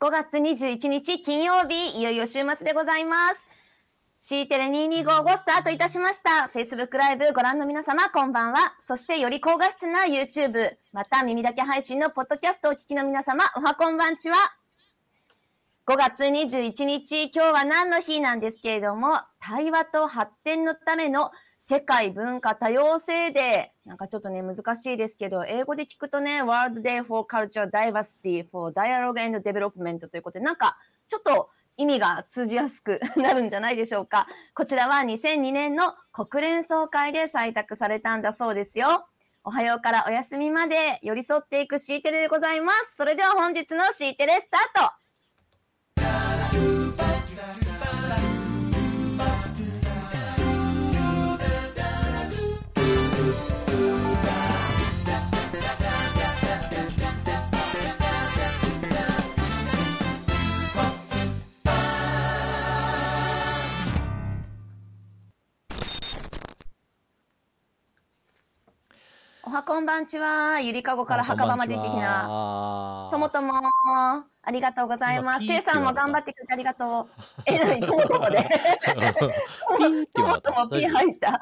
5月21日金曜日、いよいよ週末でございます。C テレ2255スタートいたしました。Facebook ライブご覧の皆様、こんばんは。そしてより高画質な YouTube、また耳だけ配信のポッドキャストをお聞きの皆様、おはこんばんちは。5月21日、今日は何の日なんですけれども、対話と発展のための世界文化多様性デー。なんかちょっとね、難しいですけど、英語で聞くとね、World Day for Culture Diversity for Dialogue and Development ということで、なんかちょっと意味が通じやすくなるんじゃないでしょうか。こちらは2002年の国連総会で採択されたんだそうですよ。おはようからお休みまで寄り添っていく C テレでございます。それでは本日の C テレスタートおはこんばんちは。ゆりかごから墓場まで的な。ともとも、ありがとうございます。今ていさんも頑張ってくれてありがとう。え、なに、ともともで。ともともピー入った。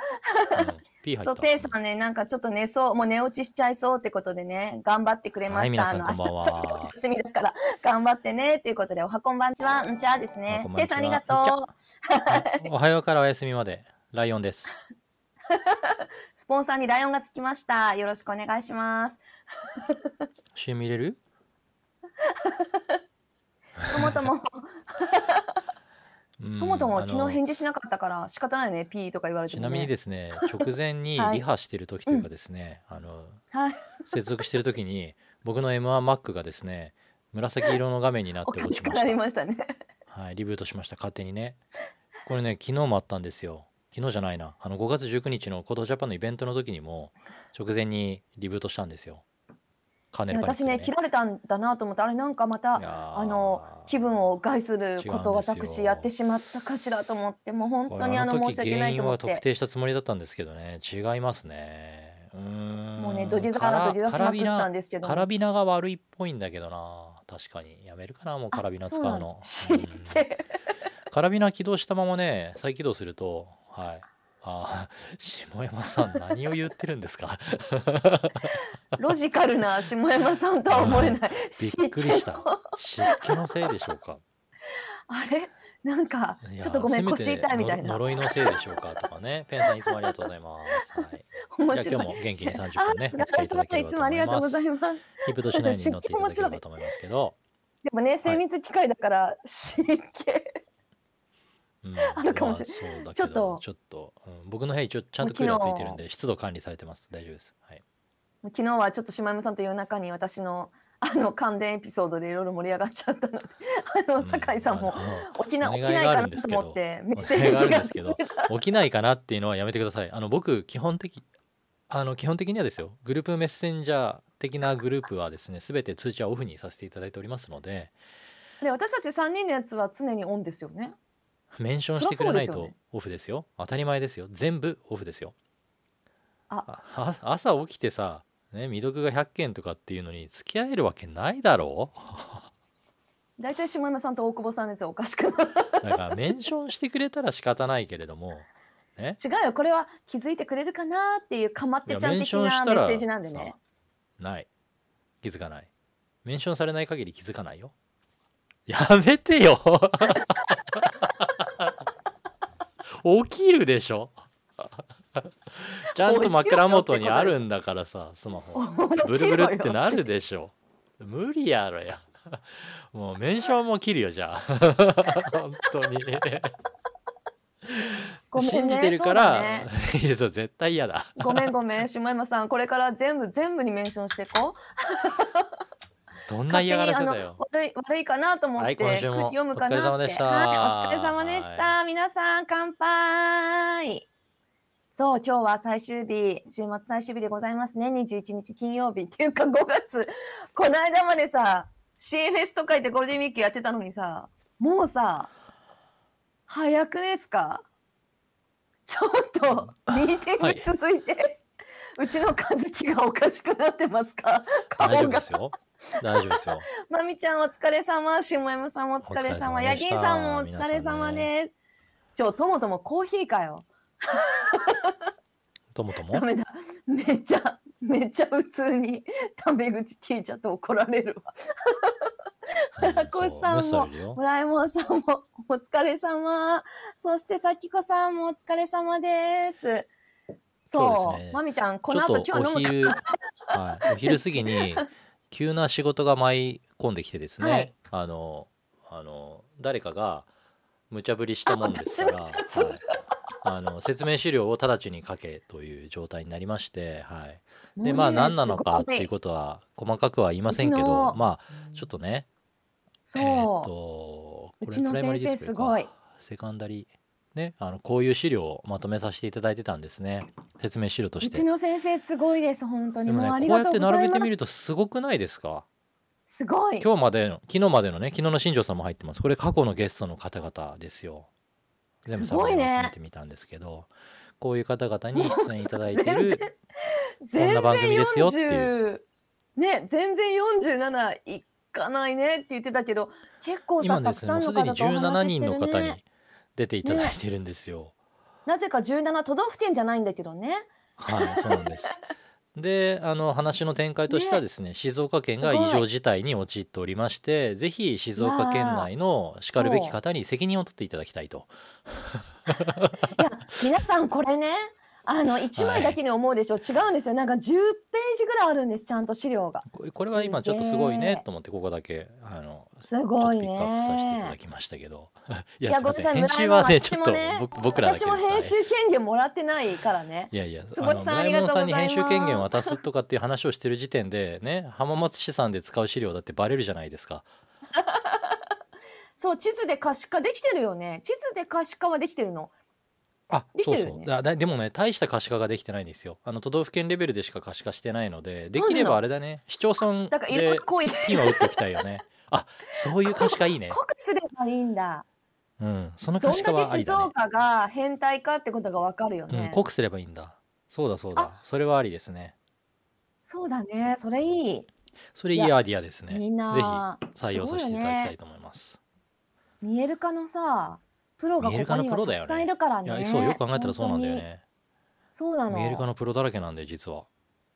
そう、ていさんね、なんかちょっと寝そう、もう寝落ちしちゃいそうってことでね、頑張ってくれました。あの、明日、休みだから、頑張ってね、っていうことで、おはこんばんちは、うんちゃですねていさんありがとう。おはようからお休みまでライオンです。スポンサーにライオンがつきました。よろしくお願いします。CM 入れる？ともとも、うんともとも昨日返事しなかったから、仕方ないね、ピーとか言われても、ね。ちなみにですね、直前にはいリハしてる時というかですね、あのはい。接続してる時に僕の M1Mac がですね、紫色の画面になっおて落ちました。ましたね。はい、リブートしました勝手にね。これね、昨日もあったんですよ。昨日じゃないな。あの5月19日のコトジャパンのイベントの時にも直前にリブートしたんですよ。カーネルパニックで私ね、切られたんだなと思って、あれなんかまたい、やー。あの気分を害することを違うんですよ私やってしまったかしらと思って、もう本当にあの申し訳ないと思って。原因は特定したつもりだったんですけどね。違いますね。うーん。もうね、ドジからドジ出しまくったんですけど。カラビナが悪いっぽいんだけどな。確かにやめるかなもうカラビナ使うの。あそうなんだうん。知ってカラビナ起動したままね再起動するとはい。あー下山さん何を言ってるんですか？ロジカルな下山さんとは思えない。びっくりした。湿気のせいでしょうか？あれ？なんかいやちょっとごめんせめて腰痛いみたいな。の呪いのせいでしょうかとかね。ペンさんいつもありがとうございます、はい、面白い。じゃあ今日も元気に30分ねあ、菅原さんいつもありがとうございます。リプとしないに乗っていただければと思いますけど、でもね、精密機械だから湿気。うん。あるかもしれまあそうだけどちょっと。ちょっと、うん。僕の部屋一応ちゃんとクーラーついてるんで湿度管理されてます。大丈夫です。はい。昨日はちょっと下山さんと夜中に私のあの関連エピソードでいろいろ盛り上がっちゃったので、あの酒井さんも起きなお願いがあ起きないかなと思ってメッセージがですけど。起きないかなっていうのはやめてください。あの僕基本的あの基本的にはですよ。グループメッセンジャー的なグループはですね全て通知はオフにさせていただいておりますので。で私たち3人のやつは常にオンですよね。メンションしてくれないとオフですよ。当たり前ですよ。全部オフですよ。あ。あ朝起きてさね未読が100件とかっていうのに付き合えるわけないだろ。う 大体下山さんと大久保さんですよおかしくない。だからメンションしてくれたら仕方ないけれどもね。違うよ。これは気づいてくれるかなっていうかまってちゃん的なメッセージなんでね。さない。気づかない。メンションされない限り気づかないよ。やめてよ 起きるでしょ？ちゃんと枕元にあるんだからさスマホ。ブルブルってなるでしょ。無理やろや。もうメンションも切るよじゃあ。本当に。信じてるから、ね。いやそう絶対嫌だ。ごめんごめん下山さん。これから全部全部にメンションしていこう。どんな嫌がらせだ勝手にあよの悪い悪いかなと思って、はい今週も空気読むかなって。お疲れ様でした。はい、お疲れ様でした、皆さん乾杯。そう今日は最終日週末最終日でございますね。21日金曜日っていうか5月。この間までさ C フェスとか言ってゴールデンウィークやってたのにさもうさ早くですか？ちょっとミーティング続いて、うちの和樹がおかしくなってますか？大丈夫ですよ大丈夫ですよ まみちゃんお疲れ様。下山さんもお疲れ様ヤギンさんもお疲れ様です。ちょ、ともともコーヒーかよ。ともともダメだ。めっちゃ、めっちゃ普通にタメ口聞いちゃって怒られるわ。原越さんも村ラえもんさんもお疲れ様。そしてさきこさんもお疲れ様です。そう。ですね。まみちゃん、この後今日お昼、はい、お昼過ぎに 急な仕事が舞い込んできてですね、はい。あのあの誰かが無茶ぶりしたもんですから、はい。あ私の説明資料を直ちに書けという状態になりまして、はい、でまあ何なのかっていうことは細かくは言いませんけどまあちょっとねそう、えーっとうちの先生すごい。セカンダリーねあのこういう資料をまとめさせていただいてたんですね。説明資料として。うちの先生すごいです本当に。でもねこうやって並べてみるとすごくないですか？すごい。今日までの昨日までのね昨日の新庄さんも入ってます。これ過去のゲストの方々ですよ。全部サンプルを集めてみたんですけどこういう方々に出演いただいてる 然こんな番組ですよっていう。40ね全然47いかないねって言ってたけど結構今さたくですねもうすさんの方とおでに17話しして人の方にるね出ていただいてるんですよ、なぜか17都道府県じゃないんだけどね。はいそうなんです。であの話の展開としてはですね静岡県が異常事態に陥っておりましてぜひ静岡県内のしかるべき方に責任を取っていただきたいと。いや皆さんこれねあの1枚だけに思うでしょ、違うんですよ。なんか10ページぐらいあるんですちゃんと資料が。ここれは今ちょっとすごいねと思ってここだけあのすごいちょっとピックアップさせていただねきましたけど。いいやごめんなさい。編集はね村ちょっと僕僕らだけ私も編集権限もらってないからね。いやいや、坪井さんありがとうございます。山さんに編集権限を渡すとかっていう話をしてる時点でね、浜松市さんで使う資料だってバレるじゃないですか。そう地図で可視化できてるよね。地図で可視化はできてるのあ、できそうそう。てるよねだだでもね、大した可視化ができてないんですよ。あの都道府県レベルでしか可視化してないので、できればあれだね、市町村だから色でが濃いピンは打っておきたいよね。あ、そういう可視化いいね。濃くすればいいんだうん、そのどん可視化だけ静はありだね。岡が変態かってことがわかるようん、ね、濃くすればいいんだ。そうだそうだ。それはありですね。そうだねそれいいそれいいいやアイディアですね。みんなぜひ採用させていただきたいすと思います。見える化のさプロがここにはたくさんいるからいねやそうよく考えたらそうなんだよね。そうなの。見える化のプロだらけなんで実は。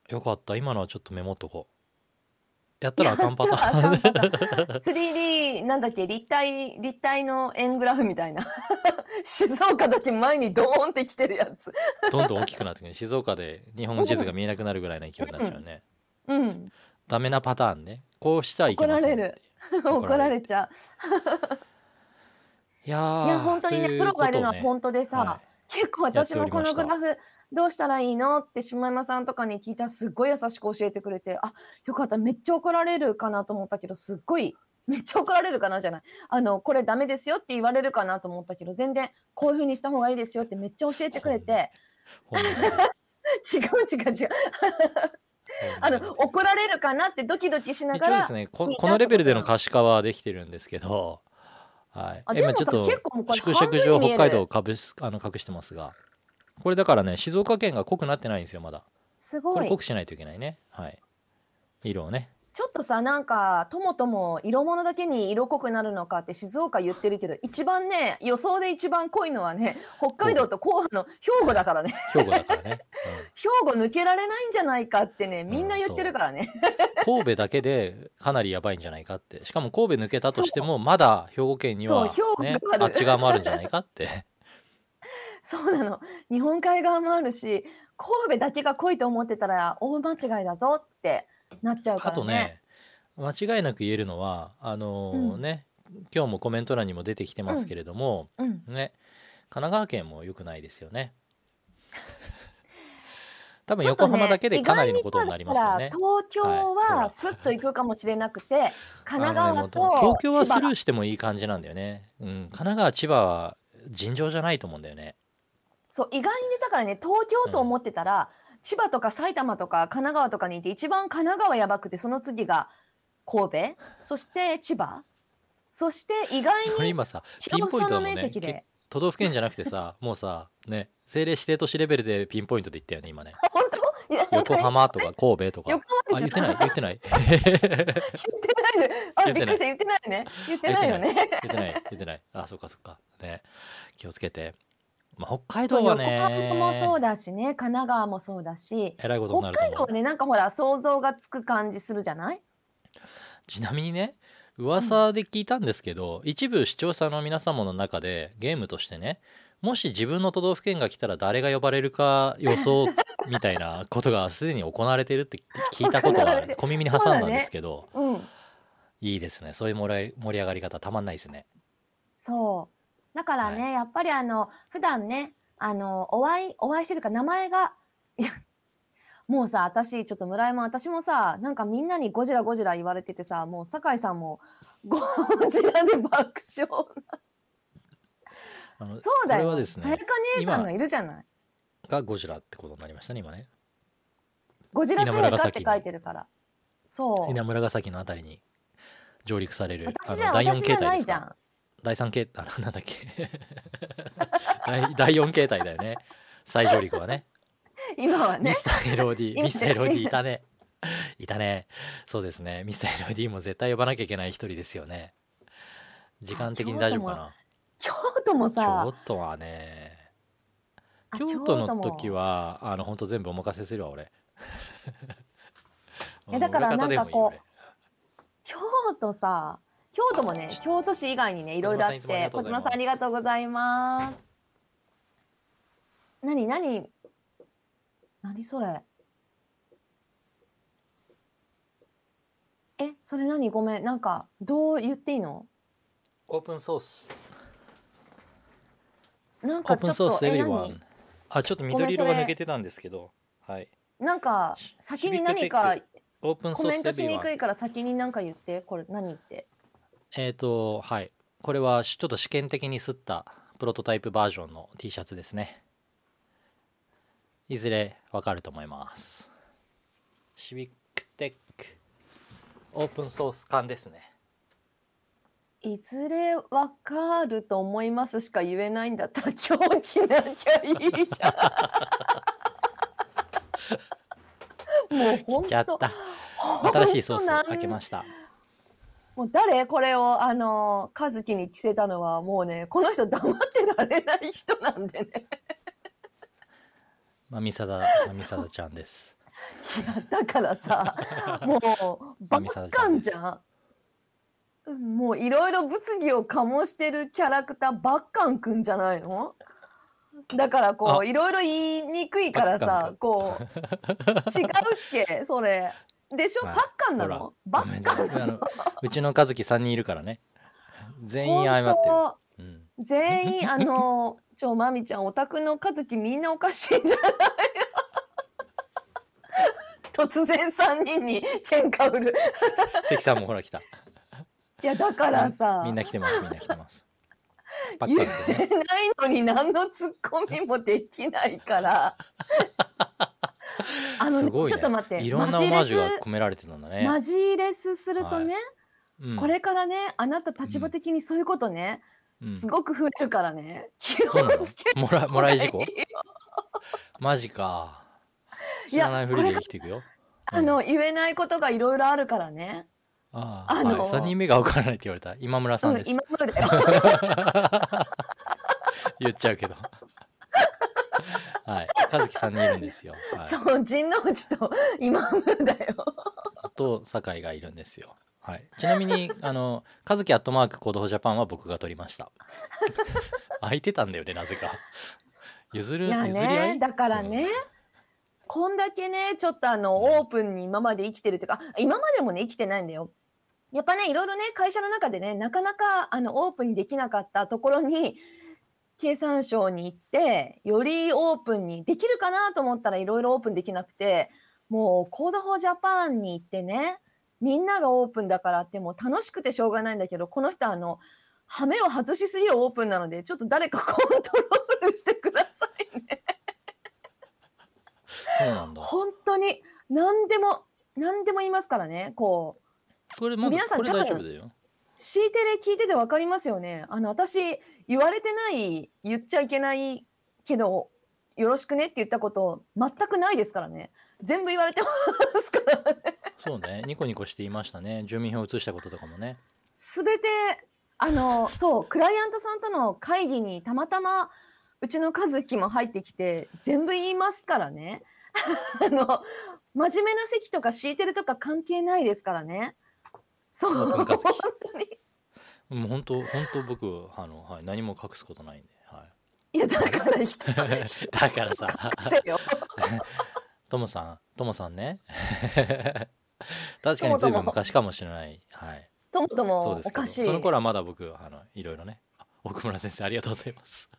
よかった。今のはちょっとメモっとこう。やったらあかんパターン。やったらあかんパターン。3D なんだっけ立体立体の円グラフみたいな。静岡だけ前にドーンってきてるやつ。どんどん大きくなってくる静岡で日本の地図が見えなくなるぐらいの勢いになっちゃうね、うん。ダメなパターンね。こうしてはいけません怒られる。怒られ ちゃいやーういや本当にねというプロがいるのは本当でさ、は結構私もこのグラフどうしたらいいの？って下山さんとかに聞いたらすっごい優しく教えてくれてあよかっためっちゃ怒られるかなと思ったけどすっごいめっちゃ怒られるかなじゃないあのこれダメですよって言われるかなと思ったけど全然こういう風にした方がいいですよってめっちゃ教えてくれて。違う違う違う。あの怒られるかなってドキドキしながら一応ですねここのレベルでの可視化はできてるんですけど、はい。あ、でもさ今ちょっと結構もうこれ縮半分に見える。北海道をかぶすあの隠してますが。これだからね静岡県が濃くなってないんですよまだ。これすごい。濃くしないといけないね。はい。色をね。ちょっとさなんかともとも色物だけに色濃くなるのかって静岡言ってるけど一番ね予想で一番濃いのはね北海道と後半の兵庫だからね。兵庫だからね、兵庫抜けられないんじゃないかってねみんな言ってるからね、う。ん神戸だけでかなりやばいんじゃないかって。しかも神戸抜けたとしてもまだ兵庫県には、ねあっち側もあるんじゃないかって。そうなの。日本海側もあるし神戸だけが濃いと思ってたら大間違いだぞってなっちゃうからね。あとね間違いなく言えるのはあのーうん。ね今日もコメント欄にも出てきてますけれども、うん。ね神奈川県も良くないですよね多分横浜だけでかなりのことになりますよね。意外に東京はいほらはスッと行くかもしれなくて、神奈あのねもう川と東京はスルーしてもいい感じなんだよね、うん、神奈川千葉は尋常じゃないと思うんだよね。そう意外にねだからね東京と思ってたら、千葉とか埼玉とか神奈川とかにいて一番神奈川やばくてその次が神戸そして千葉そして意外に今さピンポイントだもんね。け面積で。都道府県じゃなくてさもうさね政令指定都市レベルでピンポイントで言ったよね今ね 横浜とか神戸とか。横あ浜言ってない。言ってない。言ってないであ びっくりした。言ってないね。言ってないよね。言ってない。言ってない。あそっかそっか。ね。気をつけて、まあ、北海道は横浜もそうねだしね。神奈川もそうだし。えらいこと北海道はねなんかほら想像がつく感じするじゃない？ちなみにね噂で聞いたんですけど、一部視聴者の皆様の中でゲームとしてねもし自分の都道府県が来たら誰が呼ばれるか予想みたいなことがすでに行われてるって聞いたことが 行われて小耳に挟んだんですけど、うん。いいですね。そういう盛り盛り上がり方たまんないですね。そう。だからね、はやっぱりあの普段ねあのお会いお会いしてるか名前がいやもうさ私ちょっと村山私もさなんかみんなにゴジラゴジラ言われててさもう酒井さんもゴジラで爆笑あのそうだよ。これはですねさやか姉さんがいるじゃない。がゴジラってことになりましたね今ね。ゴジラさやかって書いてるから。そう。稲村ヶ崎のあたりに上陸される私じゃ第4私じゃ形態ですか？ないじゃん第3形態あなんだっけ？第第4形態だよね。再上陸はね。今はね。ミスター LOD 今ミスター LOD いたね。いたね。そうですね。ミスター LOD も絶対呼ばなきゃいけない一人ですよね。時間的に大丈夫かな？京都もさ京都はねあ京都のも時はあの本当全部お任せするわ俺。えだから裏方でもいいなんかこう俺京都さ京都もね京都市以外にねいろいろあっ小島さんいつもありてがとうございます。小島さんありがとうございます。何何何それ。えそれ何？ごめんなんかどう言っていいの？オープンソースなんオープンソースかちょっとえ everyone 何？あちょっと緑色が抜けてたんですけど。はい。なんかし先に何かオープンソースコメントしにくいから先に何か言ってこれ何って？えっ、とはい。これはしちょっと試験的に吸ったプロトタイプバージョンの T シャツですね。いずれわかると思います。シビックテックオープンソース缶ですねいずれわかると思いますしか言えないんだったら今日着なきゃいいじゃん。もう本来ちゃっ当た新しいソース本当なん開けましたもう誰？これをあの和樹に着せたのはもうねこの人黙ってられない人なんでね。まみさだまみさだちゃんですいやだからさもうバまみさだッちゃんですカンじゃん。うんもういろいろ物議を醸してるキャラクターバッカンくんじゃないの？だからこあういろいろ言いにくいからさこう違うっけ？それ。でしょ？まあバッカンなの？バッカンね。あのうちの和樹3人いるからね。全員謝ってる、本うん、当全員あの ちょまみちゃんお宅の和樹みんなおかしいんじゃない？突然3人に喧嘩売る。関さんもほら来たいやだからさ。みんな来てますみんな来てます。バッ言カンでね。えないのに何のツッコミもできないから。あのねすごいね。ちょっと待って。いろんなオマージュが込められてたんだね。スマジレスするとね、うん。これからねあなた立場的にそういうことね、うん。すごく増えるからね。気をつけてもらもらい事故？マジか。いや知らないふりで生きていくよ。あの言えないことがいろいろあるからね、あああのはい、3人目が分からないって言われた。今村さうんん、です、今まで。だ よ言っちゃうけど。はい。和樹3人いるんですよ、はい、そう陣内と今村だよ。と酒井がいるんですよ。はい、ちなみにあの和樹アットマークコードフジャパンは僕が取りました。空いてたんだよねなぜか。譲るいや譲り合い？ねだからね、こんだけねちょっとあのうん。オープンに今まで生きてるっていうか今までもね生きてないんだよ。やっぱねいろいろね会社の中でねなかなかあのオープンにできなかったところに経産省に行ってよりオープンにできるかなと思ったらいろいろオープンできなくてもうコードフォージャパンに行ってねみんながオープンだからってもう楽しくてしょうがないんだけどこの人あの羽目を外しすぎるオープンなのでちょっと誰かコントロールしてくださいね。そうなんだ本当に何でも何でも言いますからねこうこれまだこれ皆さん大丈夫だよ。C テレ聞いてて分かりますよね。あの私言われてない言っちゃいけないけどよろしくねって言ったこと全くないですからね。全部言われてますからね。そうね。ニコニコしていましたね。住民票移したこととかもね。すべてあのそうクライアントさんとの会議にたまたまうちの和樹も入ってきて全部言いますからね。あの真面目な席とか敷いてるとか関係ないですからねそう。オープン和本樹当に。もう本当本当僕あの、はい、何も隠すことないんで、はい。やだから人。い、だからさ。とも さんともさんね。確かにずいぶん昔かもしれない。はい。ともともおかしい。その頃はまだ僕あのいろいろね。あ奥村先生ありがとうございます。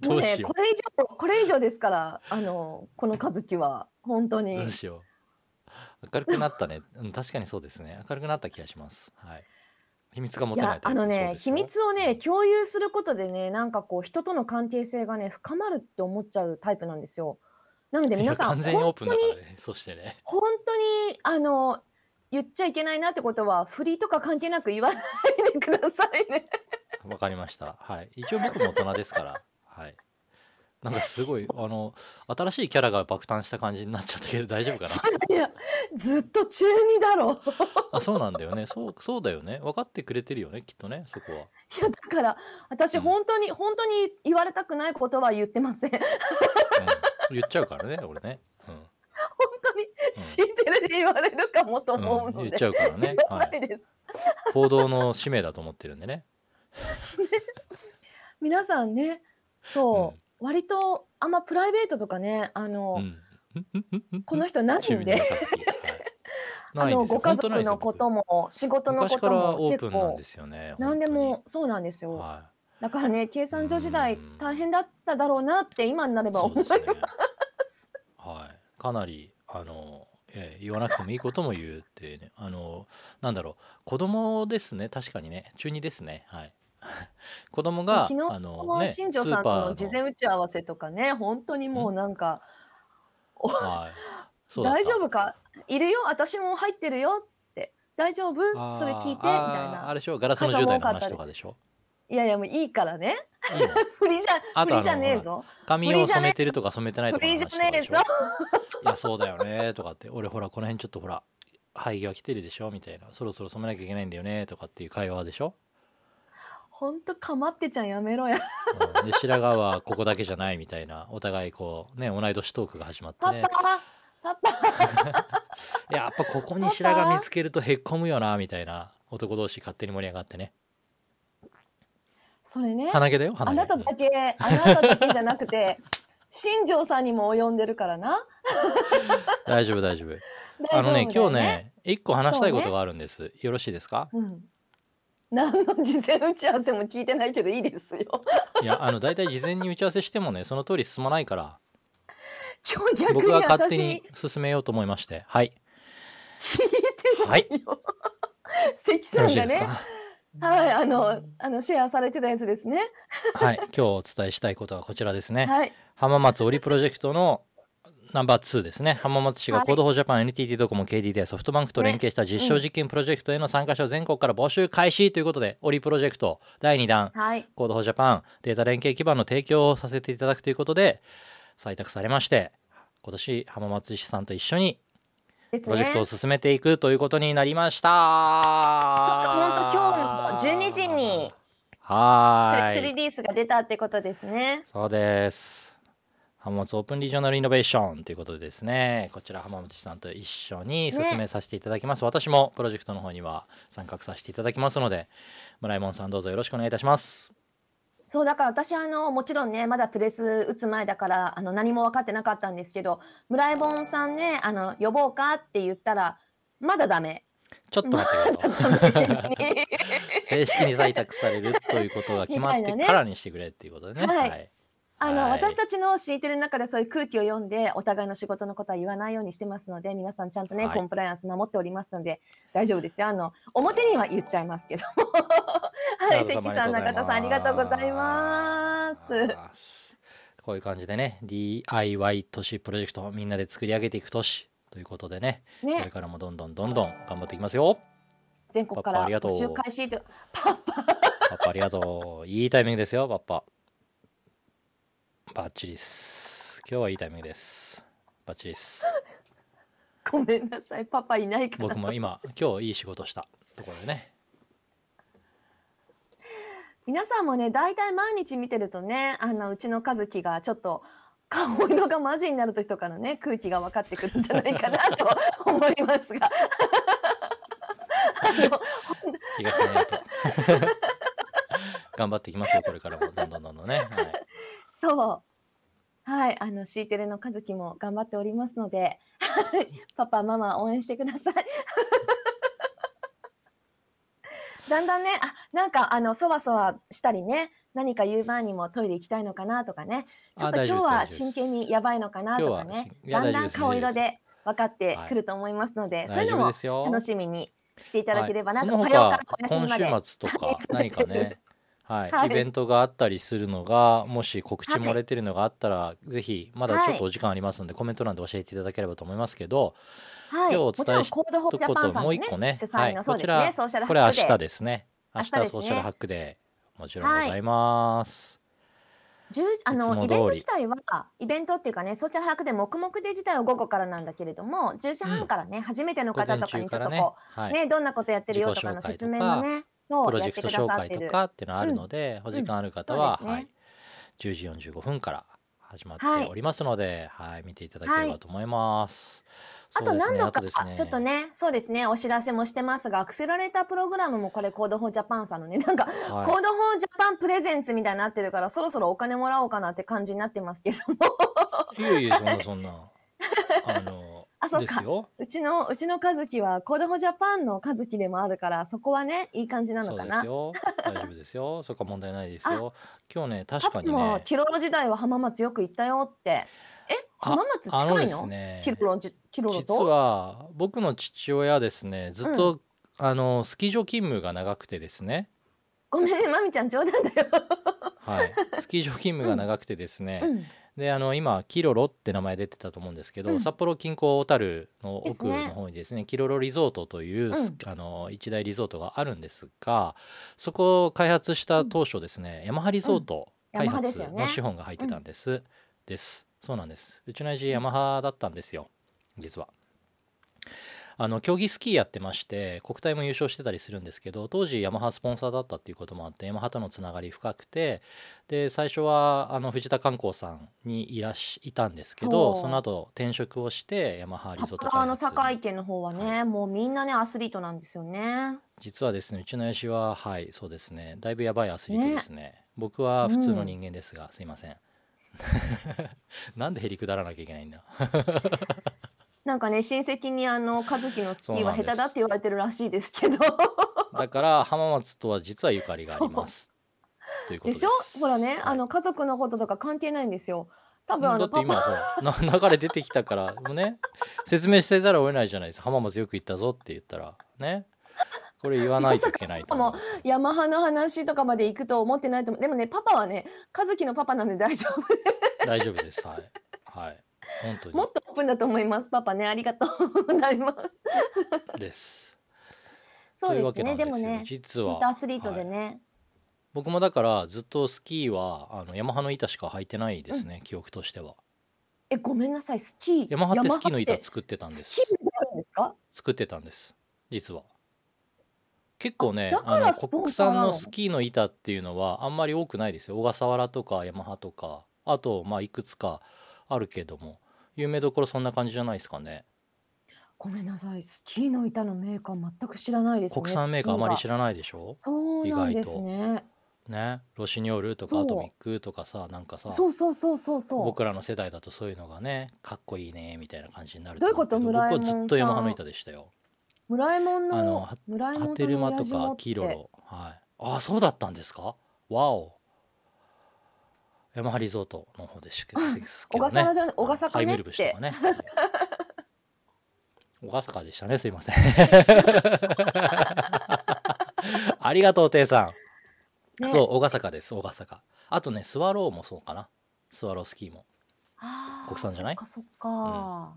どもうねうしよこれ以上これ以上ですからあのこの和樹は本当うに。どうしよう明るくなったね、うん、確かにそうですね。明るくなった気がします。はい。秘密が持いてないタイプやあのね秘密をね共有することでねなんかこう人との関係性がね深まるって思っちゃうタイプなんですよ。なので皆さんいや完全にオー本当にプンだからね。そしてね。本当にあの言っちゃいけないなってことはフリーとか関係なく言わないでくださいね。わかりました。はい。一応僕も大人ですから。はいなんかすごい あの新しいキャラが爆誕した感じになっちゃったけど大丈夫かな？いやずっと中二だろ。う。あそうなんだよね。そうそうだよね。分かってくれてるよねきっとねそこは、いやだから私うん。本当に、本当に言われたくないことは言ってません。本うん、言っちゃうからね俺ね、うん。当にシーテレで言われるかもと思ううん。言っちゃうからね、言わは、ないい。です。報道の使命だと思ってるんでね、皆さんねそう、割とあんまプライベートとかねあの、うん、この人ない中二んであのご家族のことも仕事のことも結構。何でもそうなんですよ、はだからね経産所時代うん。大変だっただろうなって今になれい、ば思いそうですね。はい。かなりあの、えー言わなくてもいいことも言うってね。あのなんだろう。子供ですね。確かにね。中二ですね。はい 子供が昨日あのね新庄さんとの事前の。打ち合わせとかね本当にもうなんかおはい。そうだった。大丈夫か？いるよ？私も入ってるよ？って。大丈夫？それ聞いて？みたいあーあなれでしょ？ガラスの10代の話とかでしょいやいやもういいからね。いいの振りじゃあと振りじゃねえぞ。髪を染めてるとか染めてないとかの振りじ話とかでしょゃねえぞ。いやそうだよねとかって。俺ほらこの辺ちょっとほら生え際来てるでしょ？みたいな。そろそろ染めなきゃいけないんだよね？とかっていう会話でしょ、ほんとかまってちゃんやめろや。うん、で白髪はここだけじゃないみたいなお互いこうね同い年トークが始まって。パねパパパ やっぱここに白髪見つけるとへっこむよなみたいな男同士勝手に盛り上がってね。それね鼻毛だよ鼻毛。あなただけあなただけじゃなくて 新庄さんにも及んでるからな。うん大丈夫。大丈夫 大あのね今日ね一個話したいことがあるんです、よろしいですか？うん何の事前打ち合わせも聞いてないけどいいですよ。いやあの大体事前に打ち合わせしてもねその通り進まないから。今日逆に僕が勝手私にに進めようと思いまして。はい。聞いてないよ、関よさんがね。か？はいあのあのシェアされてたやつですね。はい。今日お伝えしたいことはこちらですね。はい。浜松オリプロジェクトのナンバー2ですね。浜松市がはい。コードフォージャパン NTT ドコモ KDDI ソフトバンクと連携した実証実験プロジェクトへの参加者を全国から募集開始ということでオリプロジェクト第2弾。はい。コードフォージャパンデータ連携基盤の提供をさせていただくということで採択されまして今年浜松市さんと一緒にプロジェクトをね進めていくということになりました。本当今日の12時にはプレスリリースが出たってことですね。そうです浜松オープンリージョナルイノベーションということでですねこちら浜松市さんと一緒に進めさせていただきます、私もプロジェクトの方には参画させていただきますので村井門さんどうぞよろしくお願いいたします。そうだから私あのもちろんねまだプレス打つ前だからあの何も分かってなかったんですけど村井本さんねあの呼ぼうかって言ったらまだダメ。ちょっと待ってくれと正式に採択されるということが決まってからにしてくれっていうことでね。はいあの、はい。私たちの敷いてる中でそういう空気を読んでお互いの仕事のことは言わないようにしてますので皆さんちゃんとね、はい。コンプライアンス守っておりますので大丈夫ですよ。あの表には言っちゃいますけども。はい関さん中田さんありがとうございます。こういう感じでね DIY 都市プロジェクトをみんなで作り上げていく都市ということでねこれねからもどんどんどんどん頑張っていきますよ。全国からパパありがとう。募集開始とパパ。パッパありがとう。いいタイミングですよパッパバッチリです。今日はいいタイミングです。バッチリです。ごめんなさい。パパいないから。僕も今今日いい仕事したところでね。皆さんもね大体毎日見てるとねあのうちの和樹がちょっと顔色がマジになる時とかのね空気が分かってくるんじゃないかなと思いますが。気がつかないと。頑張っていきますよこれからも。どんどんどんどんね、はい、そう。はいあの C テレの和樹も頑張っておりますのではいパパママ応援してください。だんだんねあなんかあのそわそわしたりね何か言う前にもトイレ行きたいのかなとかねちょっと今日は真剣にやばいのかなとかねだんだん顔色で分かってはい。くると思いますので、そういうのも楽しみにしていただければなと、はい、その火曜から他お休みまで今週末とか 何かねはい、はい。イベントがあったりするのがもし告知漏れてるのがあったら、ぜひまだちょっとお時間ありますので、コメント欄で教えていただければと思いますけどはい、今日お伝えしんコードフォージャパンさんのねもう一個ね主催の、はい。こちらこれ明日ですね。明日ソーシャルハックでもちろんございます、10あのイベント自体はイベントっていうかねソーシャルハックで黙々で自体は午後からなんだけれども10時半からね、初めての方とかにちょっとこはい、うねどんなことやってるよとかの説明もねそうプロジェクト紹介とかっていうのあるので、お時間ある方は、そうですね。はい、10時45分から始まっはい。ておりますので、はい見ていただければと思います。あとそうですね何度かですね。ちょっとねそうですねお知らせもしてますがアクセラレータープログラムもこれコードフォージャパンさんのね なんか、はい。コードフォージャパンプレゼンツみたいになってるからそろそろお金もらおうかなって感じになってますけども。いやいやそんなそんな。あのあそうかですよ。うちのうちの和樹はコードフォージャパンの和樹でもあるからそこはねいい感じなそうのかなですよ。大丈夫ですよ。そこは問題ないですよ。今日ね確パパかにね。もキロロ時代は浜松よく行ったよってえあ浜松近あのでいのすね。キロロじキロロ実とは僕の父親ですねずっと、あのスキー場勤務が長くてですね。ごめんねまみちゃん冗談だよ、はい。スキー場勤務が長くてですね。うん、であの今キロロって名前出てたと思うんですけど、うん。札幌近郊小樽の奥の方にですねキロロリゾートという、うん。あの一大リゾートがあるんですがそこを開発した当初ですね、ヤマハリゾートうん。開ヤマハですよね。発の資本が入ってたんです、です。そうなんです。うちの親父ヤマハだったんですよ実は。あの競技スキーやってまして国体も優勝してたりするんですけど当時ヤマハスポンサーだったっていうこともあってヤマハとのつながり深くてで最初はあの藤田観光さんにいらしいたんですけどその後転職をしてヤマハリゾート開発堺県の方はね、もうみんなねアスリートなんですよね。実はですねうちの親父ははいそうですね。だいぶやばいアスリートですね。僕は普通の人間ですが、すいません。なんでへりくだらなきゃいけないんだ なんかね親戚にあの和樹のスキーは下手だって言われてるらしいですけど。だから浜松とは実はゆかりがあります。ということでしょ？ほらね、はい。あの家族のこととか関係ないんですよ。多分あのパだって今 流れ出てきたからもうね説明せざるを得ないじゃないですか。浜松よく行ったぞって言ったらね。これ言わないといけないと思う。んですよヤマハの話とかまで行くと思ってないと思う。でもねパパはね和樹のパパなんで大丈夫。大丈夫です。はい。はい本当もっとオープンだと思います。パパねありがとうございます。にです。そうですねでもね実はアスリートではい。ね、僕もだからずっとスキーはあのヤマハの板しか履いてないですね、記憶としては。えごめんなさいスキーヤマハってスキーの板作ってたんです。スキーんですか？作ってたんです。実は。結構ねあの国産のスキーの板っていうのはあんまり多くないですよ。小笠原とかヤマハとかあとまあいくつかあるけども。有名どころそんな感じじゃないですかね。ごめんなさい。スキーの板のメーカー全く知らないですね。国産メーカーあまり知ららないでしょ？そうなんですね。ね？ロシニョールとかそうアトミックとかさなんかさそうそうそうそうそう。僕らの世代だとそういうのがねかっこいいねみたいな感じになるどういうこと？思けど村井僕はずっとヤマハの板でしたよ。村右衛門のあのは村右衛門ハテルマとさんのか親父もって。キロロはい。あそうだったんですか？わおヤマハリゾートの方でしけですけどね。小笠原小笠原ね。とてかね。はい 小笠原でしたねすいません。ありがとうていさん、ね。そう小笠原です小笠原。あとねスワローもそうかな。スワロースキーも。国産じゃない？そっかそっか、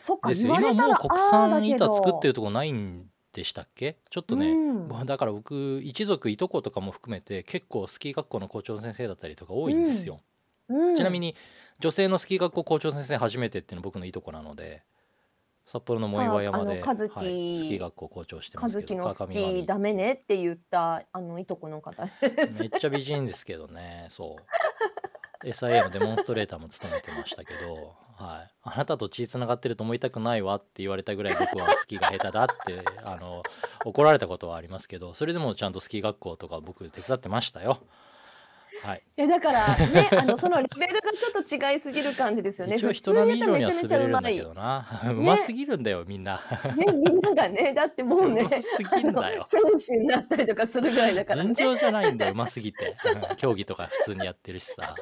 そっかです今もう国産板作ってるとこないんでしたっけ？ちょっとね、うん。だから僕一族いとことかも含めて結構スキー学校の校長先生だったりとか多いんですよ、うん。ちなみに女性のスキー学校校長先生初めてっていうのは僕のいとこなので札幌の藻岩山で、はい、スキー学校校長してますけど和樹のスキーダメねって言ったあのいとこの方。めっちゃ美人ですけどねそう。SIA のデモンストレーターも務めてましたけど、はい、あなたと血つながってると思いたくないわって言われたぐらい僕はスキーが下手だって あの怒られたことはありますけどそれでもちゃんとスキー学校とか僕手伝ってましたよ。はい、いやだからねあのそのレベルがちょっと違いすぎる感じですよね。普通にやったらめちゃめちゃうまい上には滑れるんだけどな、うま すぎるんだよみんな。ねみんながねだってもうねうますぎんだよ。あの選手になったりとかするぐらいだからね。尋常じゃないんだようますぎて。う ん競技とか普通にやってるしさ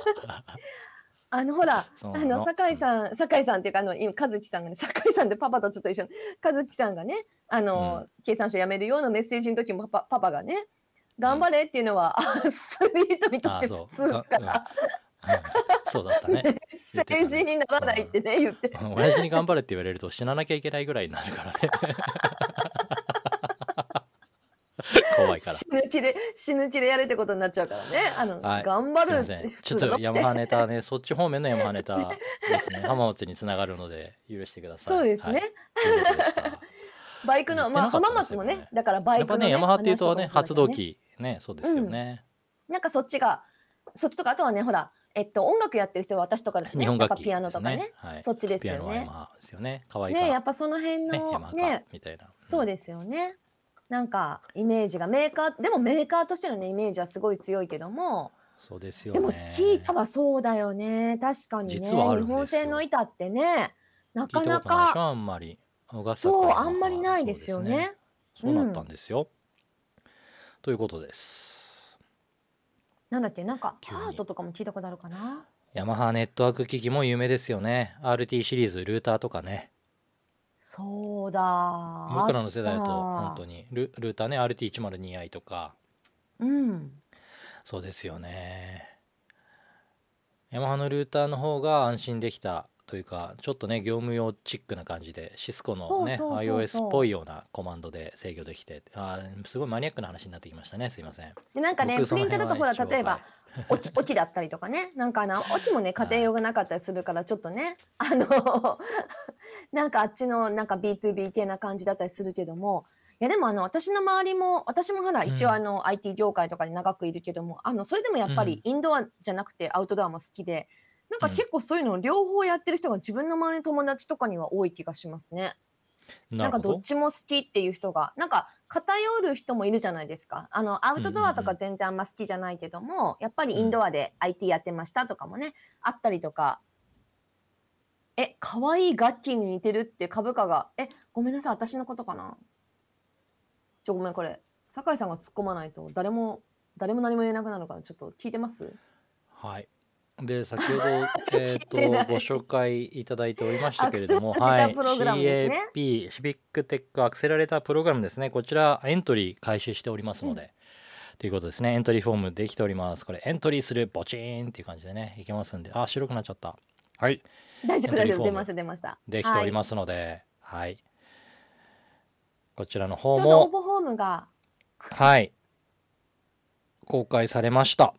あのほらあの。の酒井さん酒井さんっていうかあの今和樹さんがね酒井さんってパパとちょっと一緒に和樹さんがねあの、経産省辞めるようなメッセージの時もパパパパがね頑張れっていうのは、アスリートにとって普通かうん。らうん。そうだったね。メッセージにならないってね言って。うん。親父に頑張れって言われると死ななきゃいけないぐらいになるからね 怖いから。死ぬ気で死ぬ気でやれってことになっちゃうからね。あの、はい。頑張るちょっとヤマハネタね そっち方面のヤマハネタですね。浜松につながるので許してください。そうですね、はい。バイクの言ってなかまあ浜松もねだからバイクの、ね、やっぱねヤマハっていうとね。話発動機ねそうですよね、なんかそっちがそっちとかあとはねほらえっと音楽やってる人は私とかですね日本楽器なんかピアノとかねはい。そっちですピアよねノはヤマハですよね。可愛いかねやっぱその辺ねのね。みたいな。そうですよねなんかイメージがメーカーでもメーカーとしてのねイメージはすごい強いけどもそうですよね。でもスキー板はそうだよね。確かにね。日本製の板ってねな聞かなかあんまりそう原あんまりないですよね。そうだったんですよ、ということです。なんだっけなんかハートとかも聞いたことあるかな？ヤマハネットワーク機器も有名ですよね。RT シリーズルーターとかねそうだ。僕らの世代だと本当に。ルルーターね RT102i とか。うん。そうですよね。ヤマハのルーターの方が安心できたというかちょっとね業務用チックな感じでシスコのねそうそうそうそう。iOS っぽいようなコマンドで制御できてあーすごいマニアックな話になってきましたね。すいません。でなんかねプ僕そのリントだとほは一応例えばはいオチオチだったりとかね。なんかあのオチもね家庭用がなかったりするからちょっとね。あの なんかあっちのなんか B2B 系な感じだったりするけども。いやでもあの私の周りも私もほらうん。一応あの IT 業界とかに長くいるけども、あのそれでもやっぱりインドアじゃなくてアウトドアも好きでなんか結構そういうのを両方やってる人が自分の周りの友達とかには多い気がしますね。なんかどっちも好きっていう人がなんか偏る人もいるじゃないですか。あのアウトドアとか全然あんま好きじゃないけども、やっぱりインドアで IT やってましたとかもね、あったりとかえ可愛い楽器に似てるって株価がえごめんなさい私のことかな？ちょごめんこれ酒井さんが突っ込まないと誰も誰も何も言えなくなるからちょっと聞いてます？はい。で先ほど えっとご紹介いただいておりましたけれども、アクセラレータープログラムですね CAP シビックテックアクセラレータープログラムですね。こちらエントリー開始しておりますので、ということですね。エントリーフォームできております。これエントリーするボチーンっていう感じでねいけますんで、あ白くなっちゃった。はい。大丈夫大丈夫出ました出ましたできておりす、ますので、はい。こちらのは方もいちょうど応募フォームがはい。公開されました。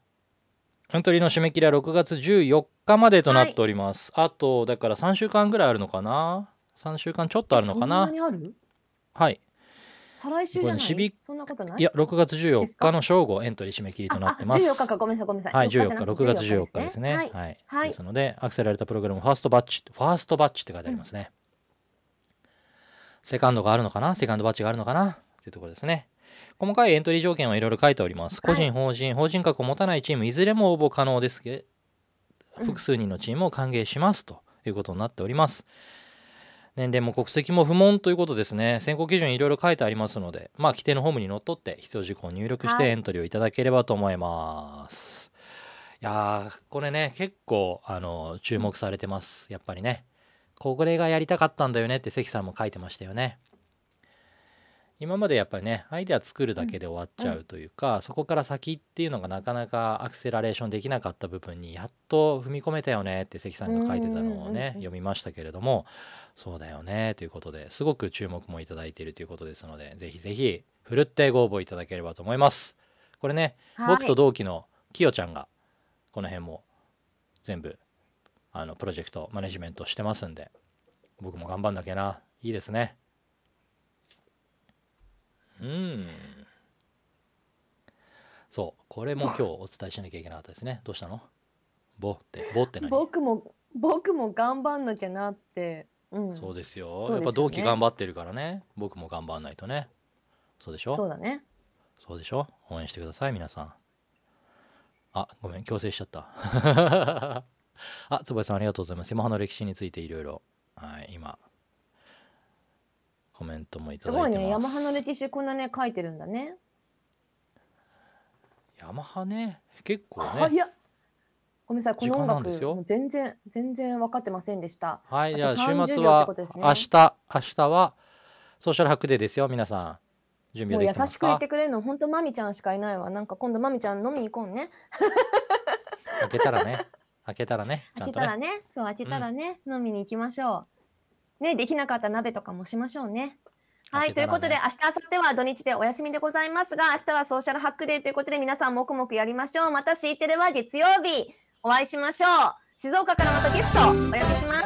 エントリーの締め切りは6月14日までとなっております。あと、だから3週間ぐらいあるのかな ?3 週間ちょっとあるのかそんななにある？はい。再来週じゃない？そんなことない？いや、6月14ですか？日の正午エントリー締め切りとなってます。ああ14日かごめんなさいごめんなさいはい、14日、じゃなく6て月14日ですね。はいはい。はいですので、アクセラレータープログラム、ファーストバッチ、ファーストバッチって書いてありますね。セカンドがあるのかな？セカンドバッチがあるのかな？っていうところですね。細かいエントリー条件はいろいろ書いております。個はい人、法人、法人格を持たないチーム、いずれも応募可能ですけうん複数人のチームを歓迎しますということになっております。年齢も国籍も不問ということですね。選考基準いろいろ書いてありますので、まあ、規定のホームにのっとって必要事項を入力しはいてエントリーをいただければと思います。いやー、これね、結構、あの、注目されてます。やっぱりね。これがやりたかったんだよねって関さんも書いてましたよね。今までやっぱりねアイデア作るだけで終わっちゃうというか、そこから先っていうのがなかなかアクセラレーションできなかった部分にやっと踏み込めたよねって関さんが書いてたのをうんうんうんうん。ね読みましたけれどもそうだよねということですごく注目もいただいているということですのでぜひぜひふるってご応募いただければと思います。これねはい。僕と同期のきよちゃんがこの辺も全部あのプロジェクトマネジメントしてますんで僕も頑張んなきゃな。いいですねうん。そう。これも今日お伝えしなきゃいけなかったですね。どうしたの？ボって。ボって何？僕も僕も頑張んなきゃなって、うん、そうですよ。そうですよね。やっぱ同期頑張ってるからね。僕も頑張んないとね。そうでしょ？そうだね。そうでしょ？応援してください皆さん。あごめん強制しちゃった。あ坪井さんありがとうございます。山派の歴史についていろいろ。はい今コメントもいたすだいてます。ごいね。ヤマハの歴史こんなね書いてるんだね。ヤマハね。結構ね。早っ。ごめんなさいこの音楽全然全然分かってませんでした。はいじゃあ週30末は明日明日はソーシャルハックデーですよ皆さん。準備できてますか？しく言ってくれるの本当マミちゃんしかいないわ。なんか今度マミちゃん飲みに行こうね。開けたらね。開けたらね。開けたらね。そう開けたらね、飲みに行きましょうねできなかったら鍋とかもしましょうね。はい、ということで明日明後日は土日でお休みでございますが明日はソーシャルハックデーということで皆さんもくもくやりましょう。また C テレは月曜日お会いしましょう。静岡からまたゲストお呼びします